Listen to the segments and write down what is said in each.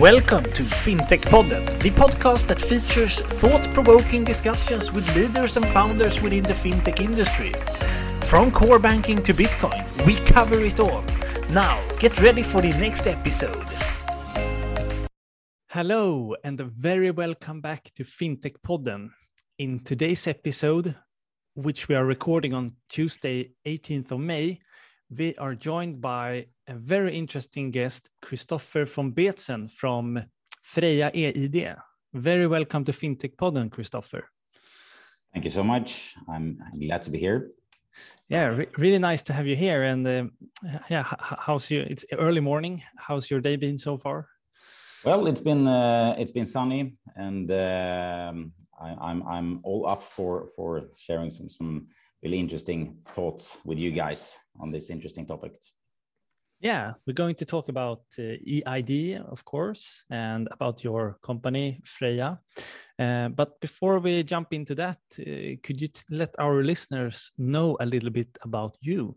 Welcome to FinTech Podden, the podcast that features thought provoking discussions with leaders and founders within the fintech industry. From core banking to Bitcoin, we cover it all. Now, get ready for the next episode. Hello, and a very welcome back to FinTech Podden. In today's episode, which we are recording on Tuesday, 18th of May, we are joined by a very interesting guest, Christopher von Beetzen from Freja EID. Very welcome to FinTech Podden, Christopher. Thank you so much. I'm glad to be here. Yeah, re really nice to have you here. And uh, yeah, how's your? It's early morning. How's your day been so far? Well, it's been uh, it's been sunny, and um, I, I'm I'm all up for for sharing some some really interesting thoughts with you guys on this interesting topic. Yeah, we're going to talk about uh, EID, of course, and about your company, Freja. Uh, but before we jump into that, uh, could you let our listeners know a little bit about you?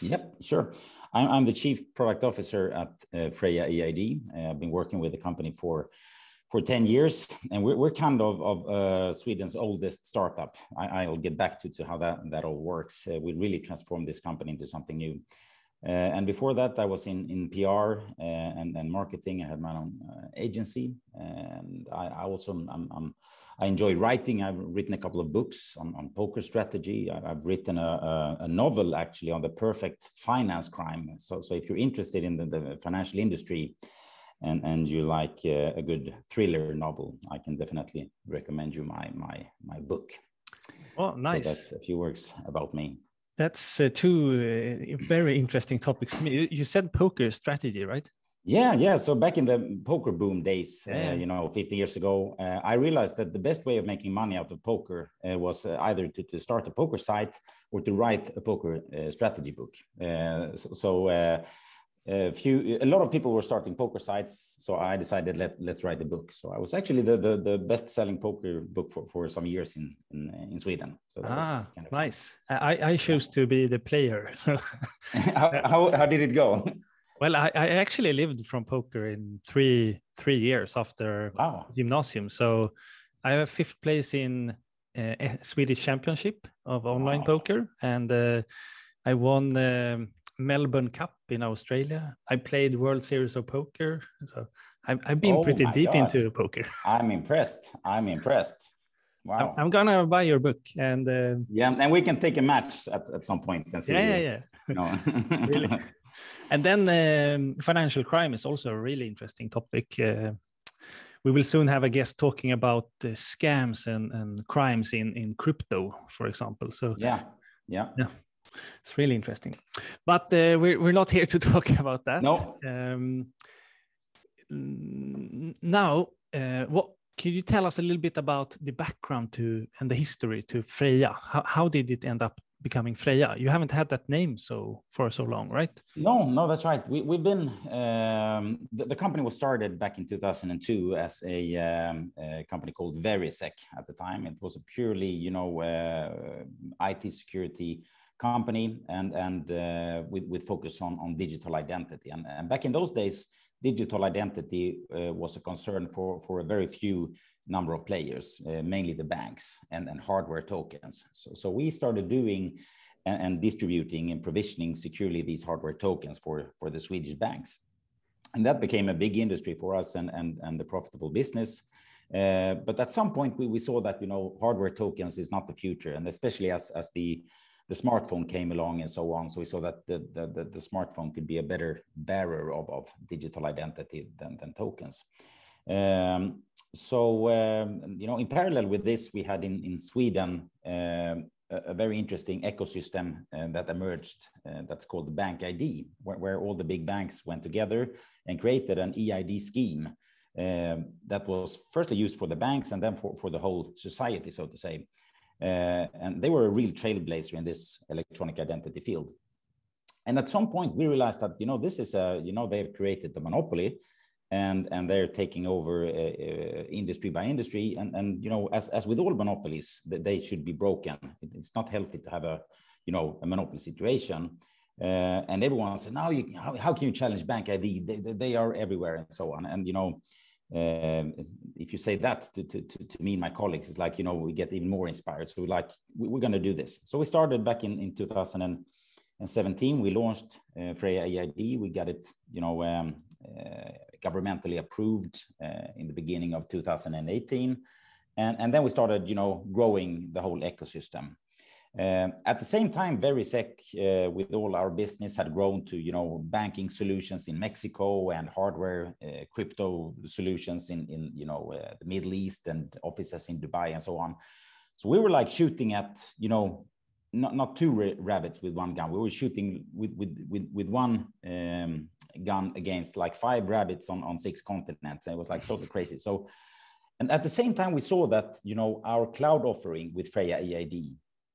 Yep, sure. I'm, I'm the Chief Product Officer at uh, Freja EID. Uh, I've been working with the company for for 10 years and we're, we're kind of, of uh, sweden's oldest startup I, will get back to, to how that, that all works uh, we really transformed this company into something new and before that i was in, in pr uh, and, and marketing i had my own uh, agency and i, I also I'm, I'm, i enjoy writing i've written a couple of books on, on poker strategy I, have written a, a, a, novel actually on the perfect finance crime so, so if you're interested in the, the financial industry and and you like uh, a good thriller novel, I can definitely recommend you my my my book. Oh, nice! So that's a few words about me. That's uh, two uh, very interesting topics. You said poker strategy, right? Yeah, yeah. So back in the poker boom days, uh, yeah. uh, you know, 50 years ago, uh, I realized that the best way of making money out of poker uh, was either to, to start a poker site or to write a poker strategy book. so, so a few a lot of people were starting poker sites so i decided let let's write a book. So i was actually the the, the best selling poker book for, for some years in in, in sweden. So ah kind of nice. I i chose to be the player so. How, how, how did it go? Well I, I actually lived from poker in three three years after wow. gymnasium. So i have fifth place in uh, swedish championship of online wow. poker and uh, i won um, Melbourne Cup in Australia. I played World Series of Poker, so I've, I've been oh pretty deep God. into poker. I'm impressed. I'm impressed. Wow. I'm gonna buy your book and uh, yeah, and we can take a match at, at some point and see. Yeah, yeah, yeah. No. really. And then um, financial crime is also a really interesting topic. Uh, we will soon have a guest talking about uh, scams and, and crimes in, in crypto, for example. So yeah, yeah, yeah it's really interesting. But uh, we're, we're not here to talk about that. No. Um, now, uh, what can you tell us a little bit about the background to and the history to Freja? How, how did it end up becoming Freja? You haven't had that name so for so long, right? No, no, that's right. We, we've been um, the, the, company was started back in 2002 as a, um, a, company called Verisec at the time. It was a purely, you know, uh, IT security company and, and uh, with, with focus on, on digital identity. And, and back in those days, digital identity uh, was a concern for, for a very few number of players, uh, mainly the banks and, and hardware tokens. So, so we started doing and, and, distributing and provisioning securely these hardware tokens for, for the Swedish banks. And that became a big industry for us and, and, and a profitable business. Uh, but at some point, we, we saw that you know hardware tokens is not the future, and especially as as the the smartphone came along and so on. So we saw that the, the, the, the smartphone could be a better bearer of, of digital identity than, than tokens. Um, so, um, you know, in parallel with this, we had in, in Sweden um, a, a, very interesting ecosystem uh, that emerged uh, that's called the Bank ID, where, where, all the big banks went together and created an EID scheme um, that was firstly used for the banks and then for, for the whole society, so to say. Uh, and they were a real trailblazer in this electronic identity field. And at some point, we realized that you know this is a you know they've created the monopoly, and and they're taking over uh, uh, industry by industry. And and you know as as with all monopolies, that they should be broken. It's not healthy to have a you know a monopoly situation. Uh, and everyone said, now you, how, how can you challenge Bank ID? They, they are everywhere and so on." And you know, um, if you say that to, to, to, to, me and my colleagues, it's like, you know, we get even more inspired. So we're like, we, are going to do this. So we started back in, in 2017. We launched uh, Freja EID. We got it, you know, um, uh, governmentally approved uh, in the beginning of 2018. And, and then we started, you know, growing the whole ecosystem. Um, at the same time, Verisec, uh, with all our business, had grown to you know banking solutions in Mexico and hardware uh, crypto solutions in you know uh, the Middle East and offices in Dubai and so on. So we were like shooting at you know not not two rabbits with one gun. We were shooting with with with, with one um, gun against like five rabbits on on six continents. It was like totally crazy. So. And at the same time, we saw that you know our cloud offering with Freja EID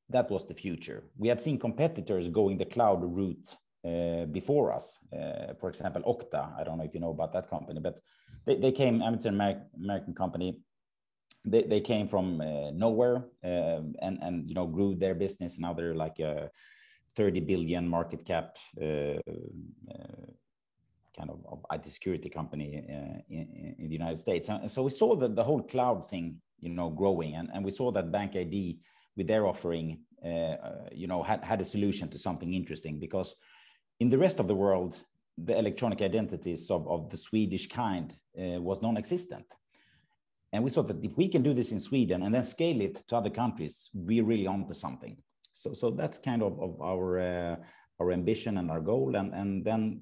that was the future. We had seen competitors going the cloud route uh, before us. Uh, for example, Okta. I don't know if you know about that company, but they, they came. I mean, it's an American, American company. They, they came from uh, nowhere um, and and you know grew their business. Now they're like a 30 billion market cap uh, uh, kind of, of, IT security company uh, in, in, the United States. And so we saw that the whole cloud thing, you know, growing, and, and we saw that Bank ID with their offering, uh, you know, had, had a solution to something interesting because in the rest of the world, the electronic identities of, of the Swedish kind uh, was non-existent. And we thought that if we can do this in Sweden and then scale it to other countries, we're really onto something. So, so that's kind of, of our uh, our ambition and our goal. And, and then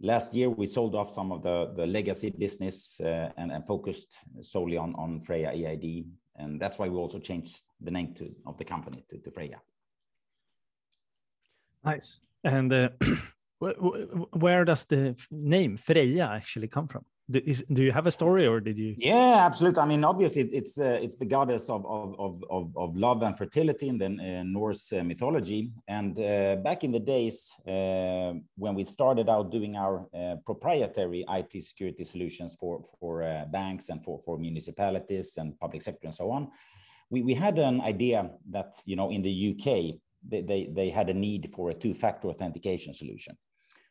last year we sold off some of the, the legacy business uh, and, and focused solely on, on Freja EID and that's why we also changed the name to, of the company to, to Freja. Nice. And uh, where does the name Freja actually come from? Do, is, do you have a story or did you? Yeah absolutely. I mean obviously it's the it's the goddess of of of, of love and fertility in the uh, norse uh, mythology. And uh, back in the days uh, when we started out doing our uh, proprietary it security solutions for for uh, banks and for for municipalities and public sector and so on we, we had an idea that you know in the uk they, they, they had a need for a two-factor authentication solution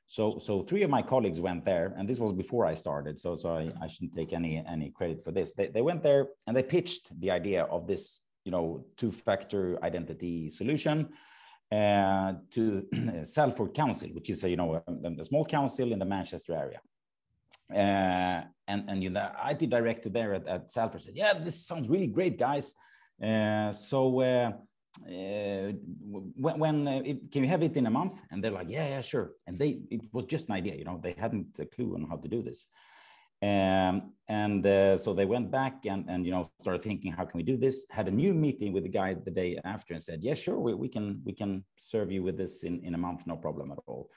so, so three of my colleagues went there, and this was before I started. So, so I, I shouldn't take any any credit for this. They, they went there and they pitched the idea of this, you know, two-factor identity solution uh, to Salford Council, which is a you know a, a small council in the Manchester area. Uh, and and you know, the IT director there at, at Salford said, "Yeah, this sounds really great, guys. Uh, so." Uh, uh, when, when uh, it, can you have it in a month? And they're like yeah yeah sure. And they it was just an idea you know they hadn't a clue on how to do this. Um, and uh, so they went back and, and you know started thinking how can we do this? Had a new meeting with the guy the day after and said yeah sure we, we can we can serve you with this in, in a month no problem at all.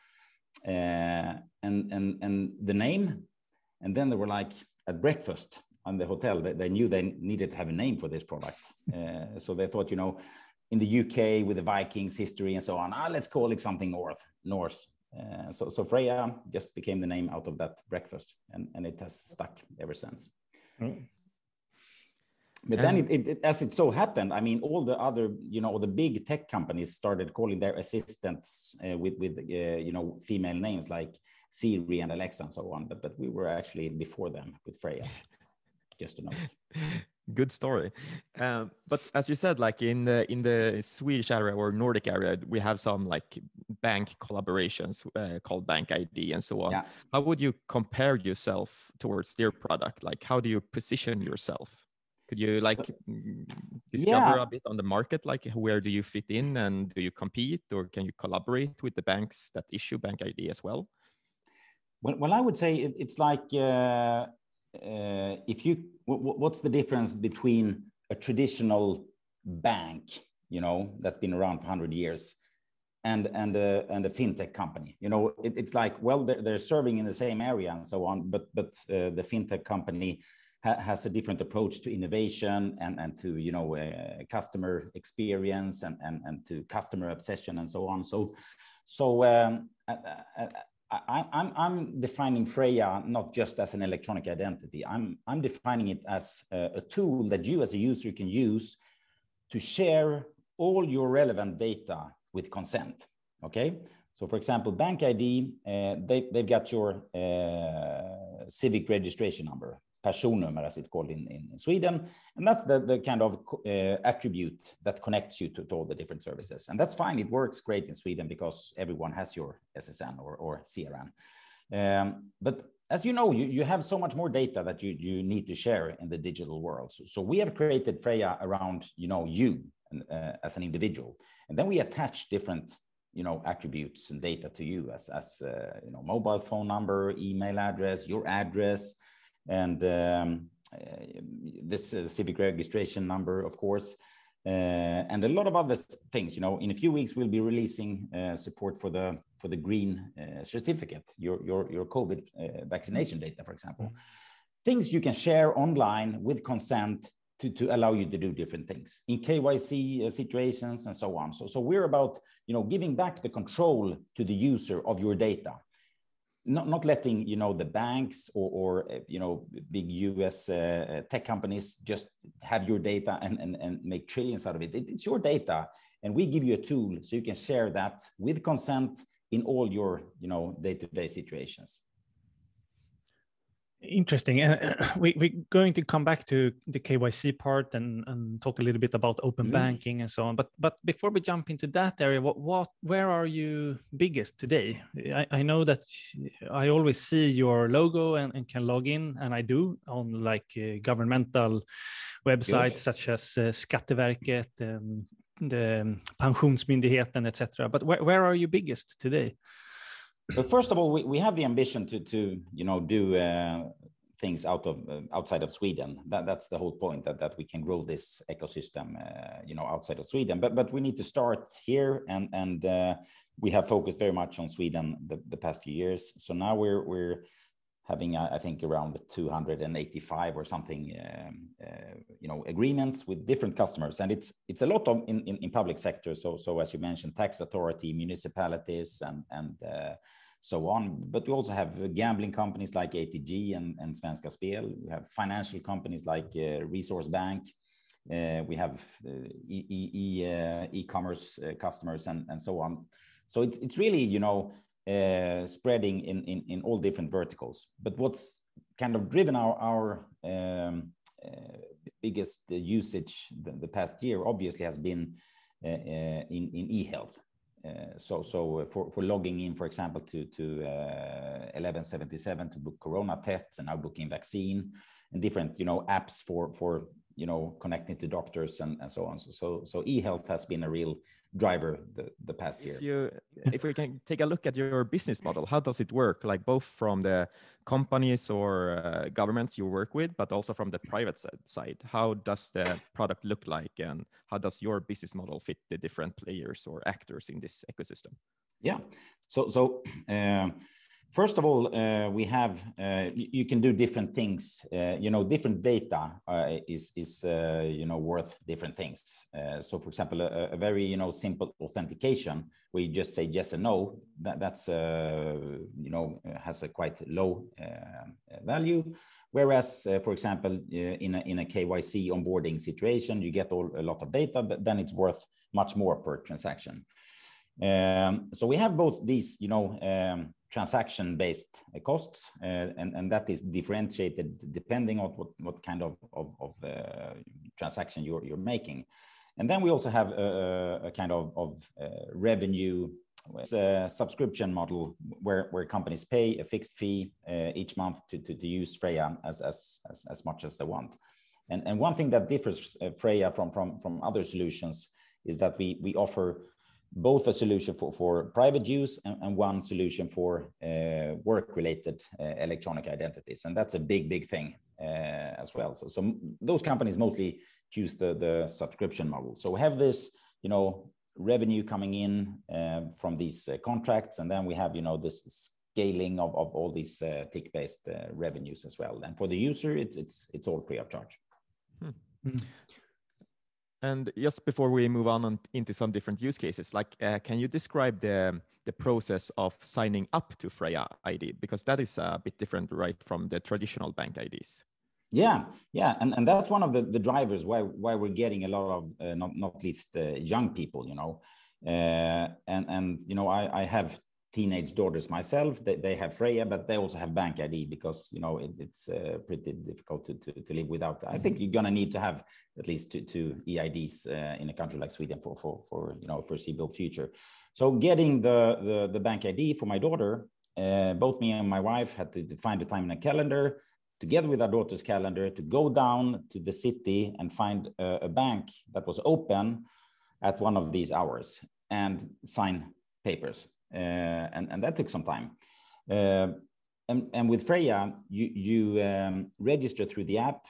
Uh, and and and the name and then they were like at breakfast on the hotel they, they knew they needed to have a name for this product. Uh, so they thought you know in the UK with the Vikings history and so on. Ah, let's call it something North Norse. Uh, so, so Freja just became the name out of that breakfast, and, and it has stuck ever since. Mm. But then, it, it, it, as it so happened, I mean, all the other, you know, the big tech companies started calling their assistants uh, with, with uh, you know, female names like Siri and Alexa and so on. But, but we were actually before them with Freja, just to note. good story. Um, but as you said like in the in the swedish area or nordic area we have some like bank collaborations uh, called bank id and so on. Yeah. how would you compare yourself towards their product? Like how do you position yourself? Could you like mm, discover yeah. a bit on the market? Like where do you fit in and do you compete or can you collaborate with the banks that issue bank id as well? Well, well i would say it, it's like uh, uh, if you what's the difference between a traditional bank you know that's been around for 100 years and and a, and a fintech company? You know it, it's like well they're, they're, serving in the same area and so on but but uh, the fintech company ha has a different approach to innovation and and to you know uh, customer experience and, and and to customer obsession and so on. So so um, I, I'm, I'm defining Freja not just as an electronic identity. I'm, I'm defining it as a, a, tool that you as a user can use to share all your relevant data with consent. Okay. So for example, Bank ID, uh, they, they've got your uh, civic registration number, personnummer as it's called in, in, Sweden. And that's the, the kind of uh, attribute that connects you to, to, all the different services. And that's fine. It works great in Sweden because everyone has your SSN or, or CRN. Um, but as you know, you, you have so much more data that you, you need to share in the digital world. So, so we have created Freja around, you know, you uh, as an individual. And then we attach different, you know, attributes and data to you as, as uh, you know, mobile phone number, email address, your address, and um, uh, this uh, civic registration number, of course. Uh, and a lot of other things. You know, in a few weeks we'll be releasing uh, support for the for the green uh, certificate, your your your COVID uh, vaccination data, for example. Mm -hmm. Things you can share online with consent to, to allow you to do different things in KYC uh, situations and so on. So, so we're about you know giving back the control to the user of your data not, not letting you know the banks or, or uh, you know big US uh, uh, tech companies just have your data and, and, and make trillions out of it. it. It's your data, and we give you a tool so you can share that with consent in all your you know day-to-day -day situations. Interesting. Uh, we, we're going to come back to the KYC part and, and talk a little bit about open mm. banking and so on. But but before we jump into that area, what, what where are you biggest today? I, I know that I always see your logo and, and can log in, and I do on like uh, governmental websites Good. such as uh, Skatteverket, um, the Pensionsmyndigheten, etc. But where, where are you biggest today? But first of all, we, we have the ambition to to you know do uh, things out of uh, outside of Sweden. That that's the whole point that that we can grow this ecosystem uh, you know outside of Sweden. But but we need to start here, and and uh, we have focused very much on Sweden the, the past few years. So now we're we're having uh, I think around 285 or something um, uh, you know agreements with different customers. And it's it's a lot of in, in, in public sector. So so as you mentioned tax authority municipalities and and uh, so on. But we also have gambling companies like ATG and, and Svenska Spel. We have financial companies like uh, Resurs Bank. Uh, we have uh, e, e, e, e-commerce customers and and so on. So it's it's really you know uh, spreading in, in, in all different verticals. But what's kind of driven our, our um, uh, biggest uh, usage the, the, past year obviously has been uh, uh, in, in e-health. so, so for, for logging in, for example, to, to 1177 to book corona tests and now booking vaccine and different, you know, apps for, for you know connecting to doctors and, and so on. So so, so e-health has been a real driver the, the past year. If, you, if we can take a look at your business model how does it work? Like both from the companies or uh, governments you work with but also from the private side. How does the product look like and how does your business model fit the different players or actors in this ecosystem? Yeah. So so um, First of all, uh, we have uh, you can do different things. Uh, you know, different data uh, is is uh, you know worth different things. Uh, so, for example, a, a, very you know simple authentication you just say yes and no. That that's you know has a quite low value. Whereas, for example, in a in a KYC onboarding situation, you get all, a lot of data, but then it's worth much more per transaction. Um, so we have both these, you know, um, transaction-based costs, uh, and, and that is differentiated depending on what, what kind of, of, of uh, transaction you're, you're making. And then we also have a, a kind of, of uh, revenue subscription model where, where companies pay a fixed fee uh, each month to, to, to use Freja as, as, as, as much as they want. And, and one thing that differs uh, Freja from, from, from other solutions is that we, we offer both a solution for, for private use and, and one solution for uh, work-related uh, electronic identities. And that's a big, big thing uh, as well. So, so those companies mostly choose the, the subscription model. So we have this, you know, revenue coming in uh, from these uh, contracts. And then we have, you know, this scaling of, of all these uh, tick-based revenues as well. And for the user, it's, it's, it's all free of charge. Hmm. And just before we move on, on into some different use cases, like uh, can you describe the the process of signing up to Freja ID because that is a bit different, right, from the traditional bank IDs? Yeah, yeah, and, and that's one of the, the drivers why why we're getting a lot of uh, not not least uh, young people, you know, uh, and and you know I I have teenage daughters myself. They, they have Freja, but they also have Bank ID because you know it, it's uh, pretty difficult to, to, to, live without. I think you're gonna need to have at least two, two EIDs uh, in a country like Sweden for for for you know foreseeable future. So getting the the, the Bank ID for my daughter, uh, both me and my wife had to find the time in a calendar together with our daughter's calendar to go down to the city and find a, a bank that was open at one of these hours and sign papers and, and that took some time. Uh, and, and with Freja, you, you um, register through the app,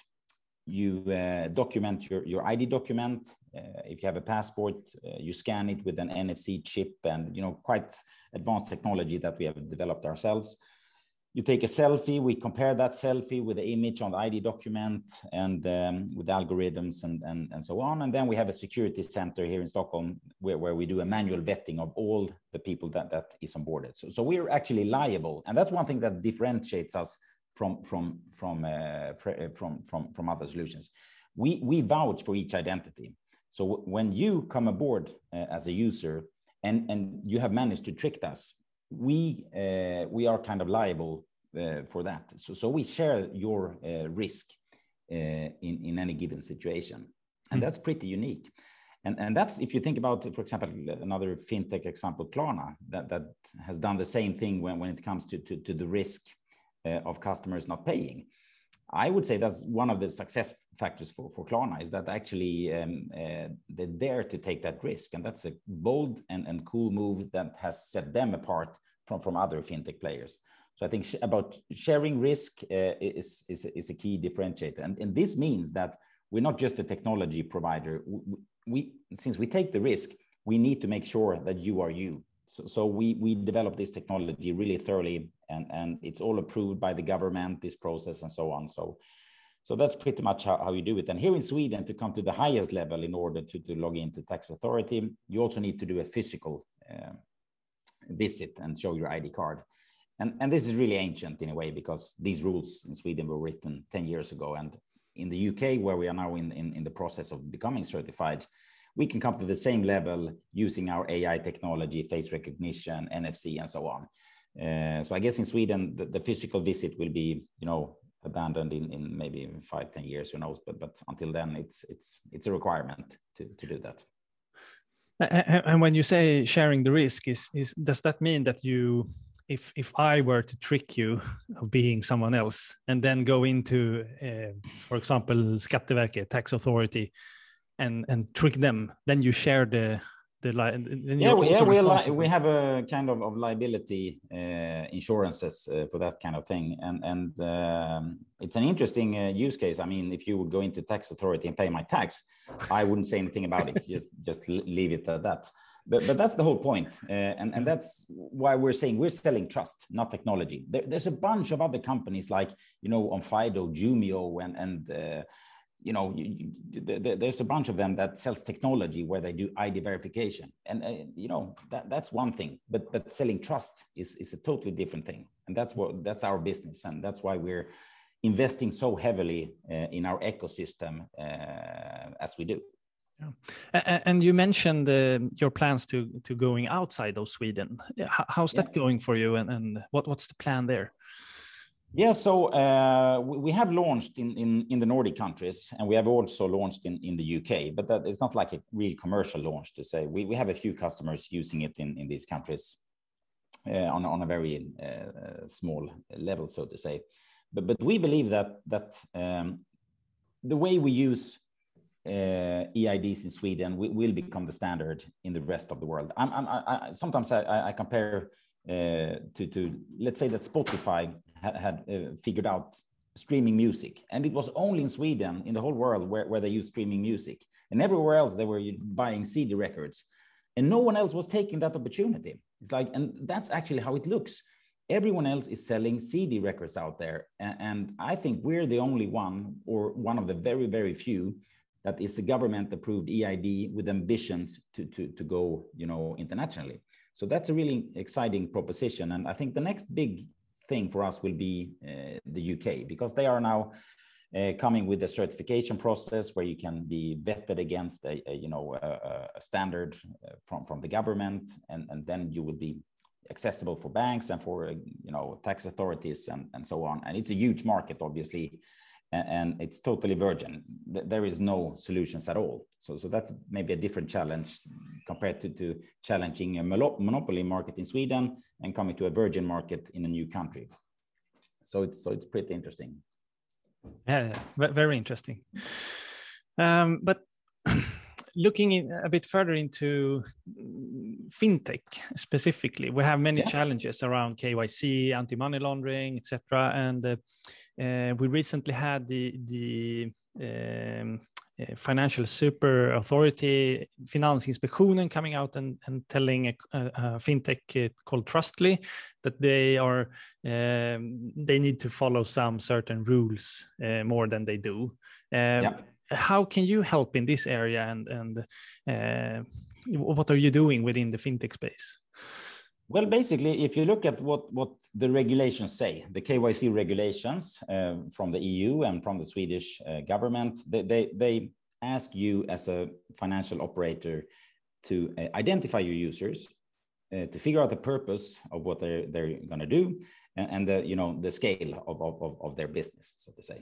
you uh, document your, your ID document. Uh, if you have a passport, uh, you scan it with an NFC chip and you know quite advanced technology that we have developed ourselves you take a selfie, we compare that selfie with the image on the ID document and um, with algorithms and, and, and so on. And then we have a security center here in Stockholm where, where we do a manual vetting of all the people that, that is onboarded. So, so we're actually liable. And that's one thing that differentiates us from, from, from, uh, uh from, from, from other solutions. We, we vouch for each identity. So when you come aboard uh, as a user and, and you have managed to trick us, we uh, we are kind of liable for that. So, so we share your uh, risk in in any given situation, and mm. that's pretty unique. And, and that's if you think about, for example, another fintech example, Klarna, that, that has done the same thing when, when it comes to, to, to the risk uh, of customers not paying. I would say that's one of the success factors for, for Klarna is that actually um, uh, they dare to take that risk. And that's a bold and, and cool move that has set them apart from, from other fintech players. So I think sh about sharing risk uh, is, is, is a key differentiator. And, and this means that we're not just a technology provider. We, we, since we take the risk, we need to make sure that you are you. So, so we, we develop this technology really thoroughly and, and it's all approved by the government, this process and so on. So, so that's pretty much how, how you do it. And here in Sweden, to come to the highest level in order to, to log into tax authority, you also need to do a physical uh, visit and show your ID card. And, and this is really ancient in a way because these rules in Sweden were written 10 years ago. And in the UK, where we are now in, in, in the process of becoming certified, we can come to the same level using our AI technology, face recognition, NFC, and so on. Uh, so I guess in Sweden, the, the, physical visit will be, you know, abandoned in, in maybe five, ten years, who knows? But but until then, it's it's it's a requirement to to do that. And when you say sharing the risk, is is does that mean that you if if I were to trick you of being someone else and then go into, uh, for example, Skatteverket, tax authority, and and trick them then you share the the yeah we, yeah we, li- we have a kind of, of liability uh, insurances uh, for that kind of thing and and um, it's an interesting uh, use case i mean if you would go into tax authority and pay my tax i wouldn't say anything about it just just leave it at that but, but that's the whole point. Uh, and, and that's why we're saying we're selling trust, not technology. There, there's a bunch of other companies like, you know, Onfido, Jumio, and, and uh, you know, you, you, there's a bunch of them that sells technology where they do ID verification, and uh, you know that that's one thing. But but selling trust is is a totally different thing, and that's what that's our business, and that's why we're investing so heavily uh, in our ecosystem uh, as we do. Yeah. And you mentioned uh, your plans to to going outside of Sweden. How's that yeah. going for you, and, and what what's the plan there? Yeah, so uh, we have launched in, in, in the Nordic countries, and we have also launched in, in the UK, but that it's not like a real commercial launch to say. We, we have a few customers using it in, in these countries uh, on, on a very uh, small level, so to say. But, but we believe that, that um, the way we use uh, EIDs in Sweden will, will become the standard in the rest of the world. I'm, I'm, I, sometimes I, I compare to, to, let's say that Spotify had uh, figured out streaming music. And it was only in Sweden, in the whole world, where, where they used streaming music. And everywhere else, they were buying CD records. And no one else was taking that opportunity. It's like, and that's actually how it looks. Everyone else is selling CD records out there. And, and I think we're the only one, or one of the very, very few, that is a government approved EID with ambitions to, to, to go, you know, internationally. So that's a really exciting proposition. And I think the next big thing for us will be uh, the UK because they are now uh, coming with a certification process where you can be vetted against a, a you know a, a standard uh, from from the government and and then you will be accessible for banks and for you know tax authorities and, and so on. And it's a huge market, obviously, and, and it's totally virgin. There is no solutions at all. So so that's maybe a different challenge compared to, to challenging a monopoly market in Sweden and coming to a virgin market in a new country. So it's so it's pretty interesting. Yeah, very interesting. Um, but looking in, a bit further into fintech specifically, we have many yeah. challenges around KYC, anti-money laundering, etc. And uh, uh, we recently had the the um, uh, financial super authority, Finansinspektionen, coming out and, and telling a, a, a fintech called Trustly that they are um, they need to follow some certain rules uh, more than they do. Um, yeah how can you help in this area and and uh, what are you doing within the fintech space? Well basically if you look at what what the regulations say the kyc regulations uh, from the eu and from the swedish uh, government they, they, they ask you as a financial operator to uh, identify your users uh, to figure out the purpose of what they're, they're going to do and, and, the you know the scale of, of, of their business so to say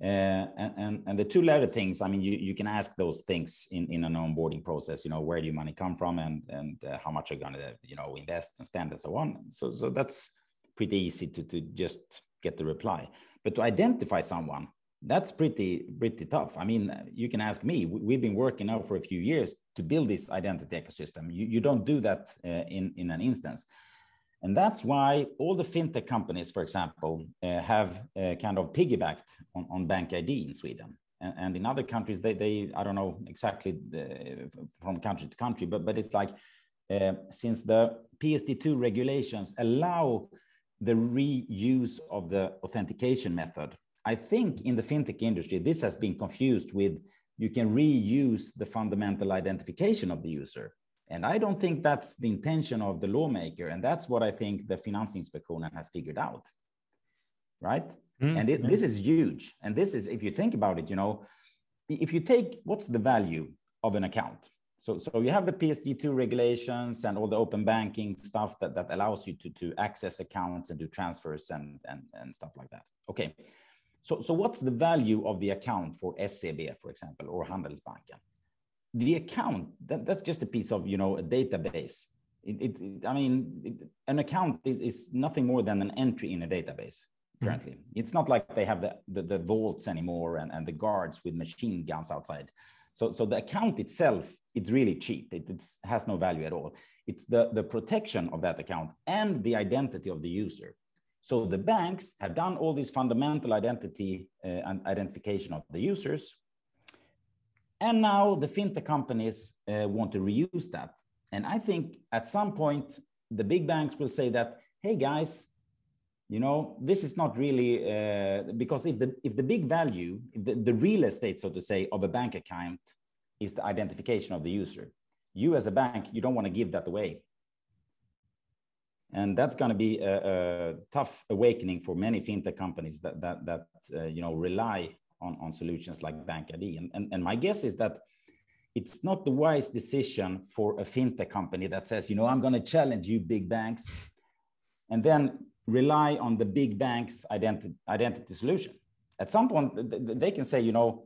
uh, and, and the two latter things, I mean, you, you can ask those things in, in an onboarding process, you know, where do your money come from and, and uh, how much are going to, you know, invest and spend and so on. So, so that's pretty easy to, to just get the reply. But to identify someone, that's pretty, pretty tough. I mean, you can ask me, we've been working now for a few years to build this identity ecosystem. You, you don't do that uh, in, in an instance. And that's why all the fintech companies, for example, uh, have uh, kind of piggybacked on, on Bank ID in Sweden. And, and, in other countries, they, they I don't know exactly the, from country to country, but, but it's like uh, since the PSD2 regulations allow the reuse of the authentication method, I think in the fintech industry, this has been confused with you can reuse the fundamental identification of the user. And I don't think that's the intention of the lawmaker. And that's what I think the financing Finansinspektionen has figured out. Right. Mm, and it, this is huge. And this is, if you think about it, you know, if you take what's the value of an account? So, so you have the PSD2 regulations and all the open banking stuff that, that allows you to, to access accounts and do transfers and, and, and stuff like that. Okay. So, so what's the value of the account for SEB, for example, or Handelsbanken? The account that, that's just a piece of you know a database. It, it, it i mean it, an account is, is nothing more than an entry in a database hmm. currently. Mm. it's not like they have the, the, the, vaults anymore and, and the guards with machine guns outside. So so the account itself it's really cheap. It has no value at all. It's the the protection of that account and the identity of the user. So the banks have done all this fundamental identity uh, and identification of the users and now the fintech companies uh, want to reuse that. And I think at some point, the big banks will say that, hey guys, you know, this is not really uh, because if the if the big value, if the, the real estate, so to say, of a bank account is the identification of the user, you as a bank, you don't want to give that away. And that's going to be a, a, tough awakening for many fintech companies that that that uh, you know rely on, on solutions like Bank ID. And, and, and my guess is that it's not the wise decision for a fintech company that says, you know, I'm going to challenge you big banks and then rely on the big banks identity, identity solution. At some point, they can say, you know,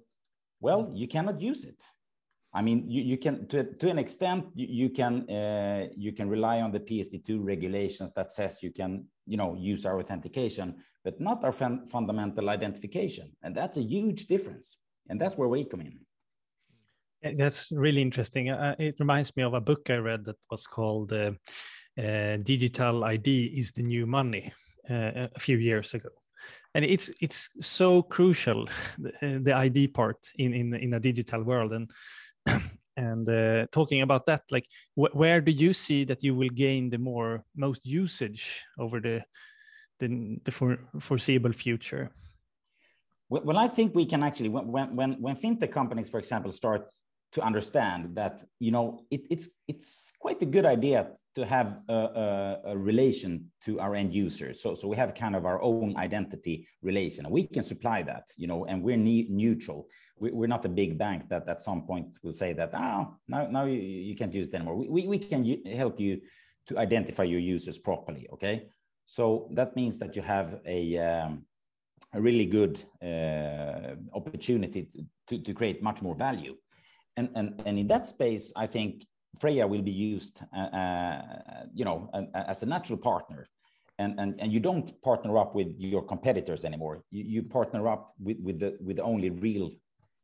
well, you cannot use it. I mean, you, you can to, to an extent you, you can uh, you can rely on the PSD2 regulations that says you can you know use our authentication, but not our fun fundamental identification, and that's a huge difference, and that's where we come in. That's really interesting. Uh, it reminds me of a book I read that was called uh, uh "Digital ID is the New Money" uh, a few years ago and it's it's so crucial the, the id part in in in a digital world and and uh, talking about that like wh where do you see that you will gain the more most usage over the the, the for, foreseeable future? Well i think we can actually when when when fintech companies for example start to understand that you know it, it's it's quite a good idea to have a, a, a, relation to our end users so so we have kind of our own identity relation we can supply that you know and we're ne- neutral we, are not a big bank that at some point will say that oh now now you, you can't use it anymore we, we, we can help you to identify your users properly. Okay, so that means that you have a um, a really good uh, opportunity to, to create much more value. And, and, and in that space, I think Freja will be used, uh, uh, you know, as a natural partner. And, and, and you don't partner up with your competitors anymore. You, you partner up with, with, the, with the only real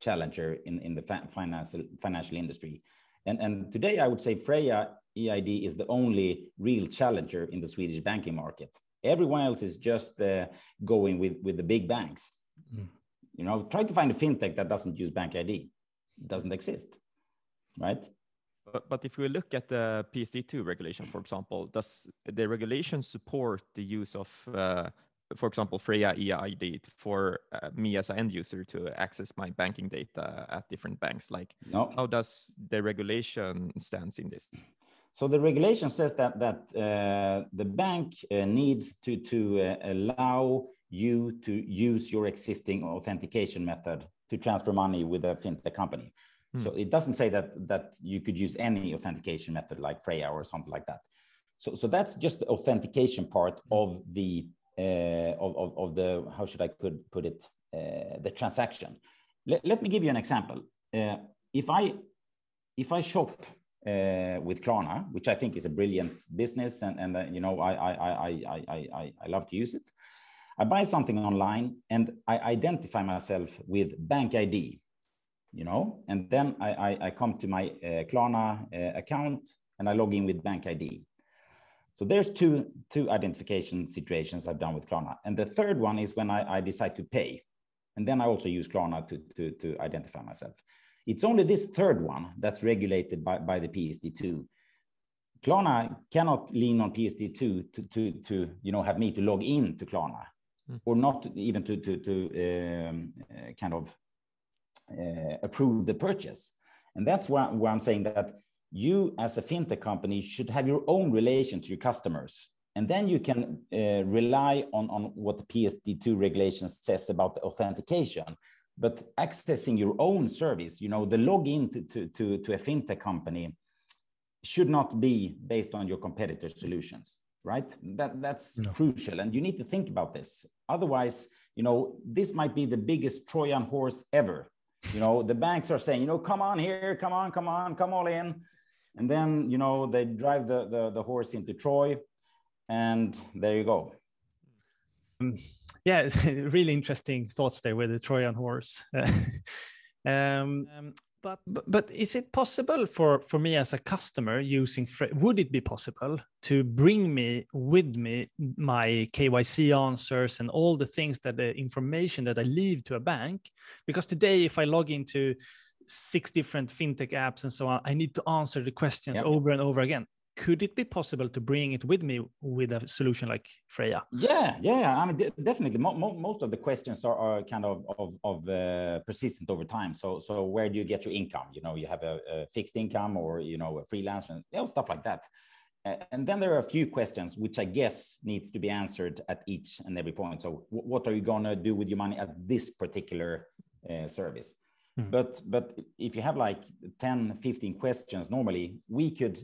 challenger in, in the financial, financial industry. And, and today, I would say Freja EID is the only real challenger in the Swedish banking market. Everyone else is just uh, going with, with the big banks. Mm. You know, try to find a fintech that doesn't use Bank ID. Doesn't exist, right? But, but if we look at the PSD2 regulation, for example, does the regulation support the use of, uh, for example, Freja EID for uh, me as an end user to access my banking data at different banks? Like, no. how does the regulation stands in this? So the regulation says that that uh, the bank uh, needs to to uh, allow you to use your existing authentication method to transfer money with a fintech company. Hmm. So it doesn't say that that you could use any authentication method like Freja or something like that. So so that's just the authentication part hmm. of the uh, of, of, of the how should I could put it uh, the transaction. Let, let me give you an example. Uh, if I if I shop uh, with Klarna, which I think is a brilliant business, and and uh, you know I I I I I I love to use it. I buy something online and I identify myself with Bank ID, you know, and then I I, I come to my uh, Klarna uh, account and I log in with Bank ID. So there's two two identification situations I've done with Klarna, and the third one is when I, I decide to pay, and then I also use Klarna to to to identify myself. It's only this third one that's regulated by, by the PSD2. Klarna cannot lean on PSD2 to, to, to you know, have me to log in to Klarna mm. or not even to, to, to um, uh, kind of uh, approve the purchase. And that's why, why I'm saying that you as a fintech company should have your own relation to your customers and then you can uh, rely on, on what the PSD2 regulation says about the authentication but accessing your own service, you know, the login to, to, to, to a fintech company should not be based on your competitor solutions, right? That, that's no. crucial. And you need to think about this. Otherwise, you know, this might be the biggest Trojan horse ever. You know, the banks are saying, you know, come on here, come on, come on, come all in. And then, you know, they drive the, the, the horse into Troy and there you go. Um yeah, really interesting thoughts there with the Trojan horse. um, but, but but is it possible for for me as a customer using would it be possible to bring me with me my KYC answers and all the things that the information that I leave to a bank because today if I log into six different fintech apps and so on I need to answer the questions yep. over and over again could it be possible to bring it with me with a solution like Freja? Yeah, yeah, I mean, definitely. Mo mo most of the questions are, are kind of of, of uh, persistent over time. So, so where do you get your income? You know, you have a, a fixed income or you know a freelance and you know, stuff like that. Uh, and then there are a few questions which I guess needs to be answered at each and every point. So, what are you gonna do with your money at this particular uh, service? Mm. But but if you have like 10, 15 questions, normally we could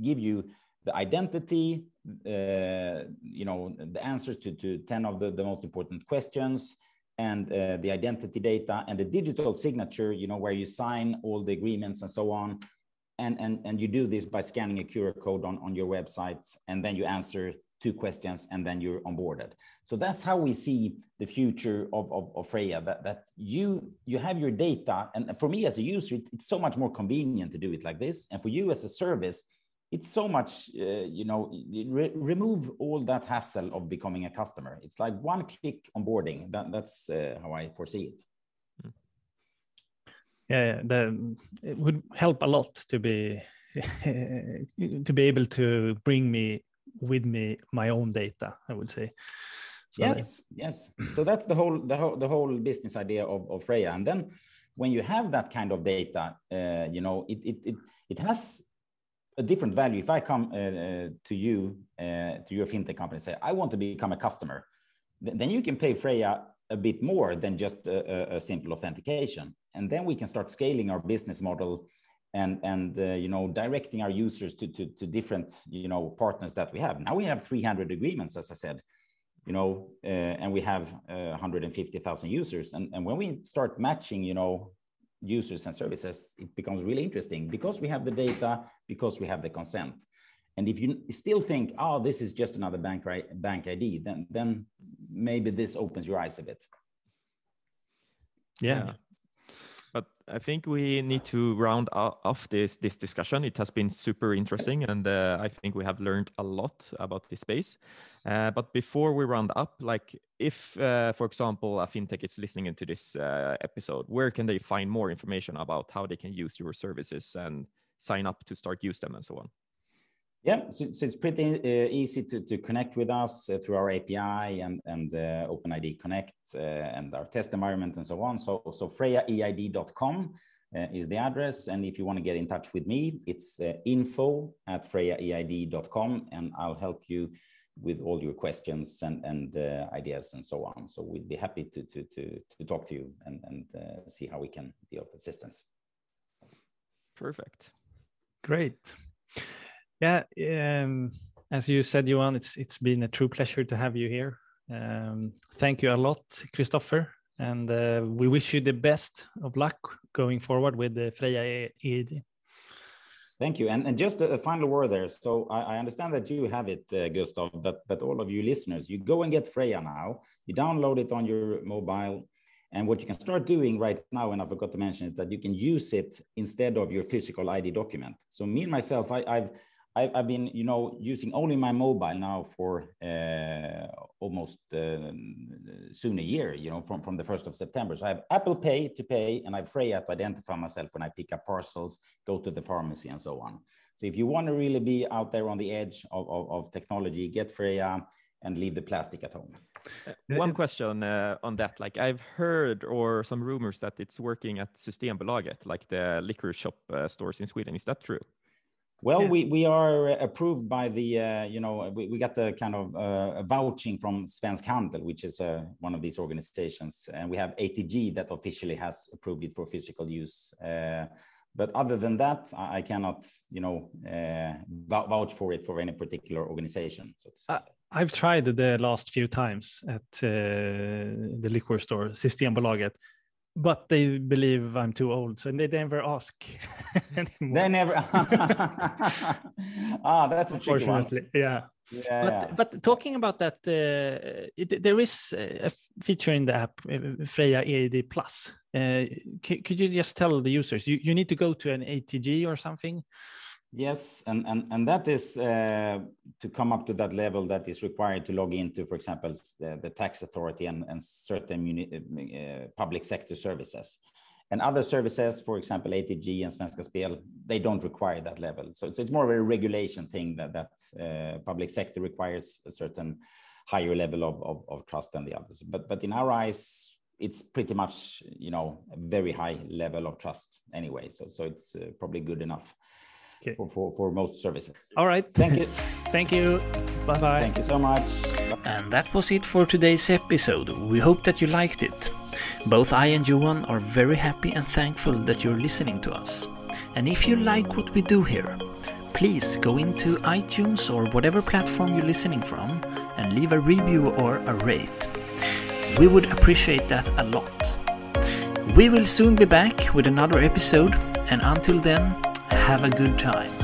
give you the identity, uh, you know, the answers to, to 10 of the, the most important questions and uh, the identity data and the digital signature, you know, where you sign all the agreements and so on. And, and, and you do this by scanning a QR code on, on your website, and then you answer two questions, and then you're onboarded. So that's how we see the future of, of, of Freja, that, that you, you have your data. And for me as a user, it, it's so much more convenient to do it like this. And for you as a service, it's so much, uh, you know, re remove all that hassle of becoming a customer. It's like one click onboarding. That, that's uh, how I foresee it. Yeah, the, it would help a lot to be to be able to bring me with me my own data i would say. So yes yes. So that's the whole the whole the whole business idea of, of freja and then when you have that kind of data uh, you know it, it it it has a different value. If i come uh, uh, to you uh, to your fintech company and say i want to become a customer th then you can pay freja a bit more than just a, a, simple authentication. And then we can start scaling our business model and and uh, you know directing our users to, to to different you know partners that we have. Now we have 300 agreements as i said you know uh, and we have uh, 150000 users. And and when we start matching you know users and services it becomes really interesting because we have the data because we have the consent. And if you still think oh this is just another bank right bank id then then maybe this opens your eyes a bit. Yeah. But I think we need to round off this this discussion. It has been super interesting, and uh, I think we have learned a lot about this space. Uh, but before we round up, like if, uh, for example, a fintech is listening into this uh, episode, where can they find more information about how they can use your services and sign up to start use them and so on? Yeah, so, so it's pretty uh, easy to, to connect with us uh, through our API and, and uh, OpenID Connect uh, and our test environment and so on. So, so frejaeid.com uh, is the address. And if you want to get in touch with me, it's uh, info at frejaeid.com and I'll help you with all your questions and, and ideas and so on. So we'd be happy to, to, to, to talk to you and, and see how we can be of assistance. Perfect. Great. Yeah, um, as you said, Johan, it's it's been a true pleasure to have you here. Um, thank you a lot, Christopher, and uh, we wish you the best of luck going forward with the Freja EID. Thank you. And, and just a, final word there. So I, I understand that you have it, uh, Gustav, but, but all of you listeners, you go and get Freja now. You download it on your mobile. And what you can start doing right now, and I forgot to mention, is that you can use it instead of your physical ID document. So me and myself, I, I've I've, I've been, you know, using only my mobile now for uh, almost uh, soon a year, you know, from, from the 1st of September. So I have Apple Pay to pay and I have Freja to identify myself when I pick up parcels, go to the pharmacy and so on. So if you want to really be out there on the edge of, of, of technology, get Freja and leave the plastic at home. Uh, one question uh, on that, like I've heard or some rumors that it's working at Systembolaget, like the liquor shop uh, stores in Sweden. Is that true? Well, yeah. we, we are approved by the, uh, you know, we, we got the kind of uh, vouching from Svensk Handel, which is uh, one of these organizations. And we have ATG that officially has approved it for physical use. Uh, but other than that, I, I cannot, you know, uh, vouch for it for any particular organization. So I've tried the last few times at uh, the liquor store, Systembolaget, but they believe I'm too old, so they never ask anymore. They never. ah, that's one. Yeah. Yeah, but, yeah. but talking about that, uh, it, there is a feature in the app, uh, Freja EID Plus. Uh, could you just tell the users you, you need to go to an ATG or something? Yes, and, and, and that is uh, to come up to that level that is required to log into, for example, the, the tax authority and, and certain uh, public sector services. And other services, for example, ATG and Svenska Spel, they don't require that level. So it's, it's more of a regulation thing that, that uh, public sector requires a certain higher level of, of, of trust than the others. But, but in our eyes, it's pretty much, you know, a very high level of trust anyway. So, so it's uh, probably good enough okay. for, for, for most services. All right. Thank you. Thank you. Bye bye. Thank you so much. And that was it for today's episode. We hope that you liked it. Both I and Johan are very happy and thankful that you're listening to us. And if you like what we do here, please go into iTunes or whatever platform you're listening from and leave a review or a rate. We would appreciate that a lot. We will soon be back with another episode, and until then, have a good time.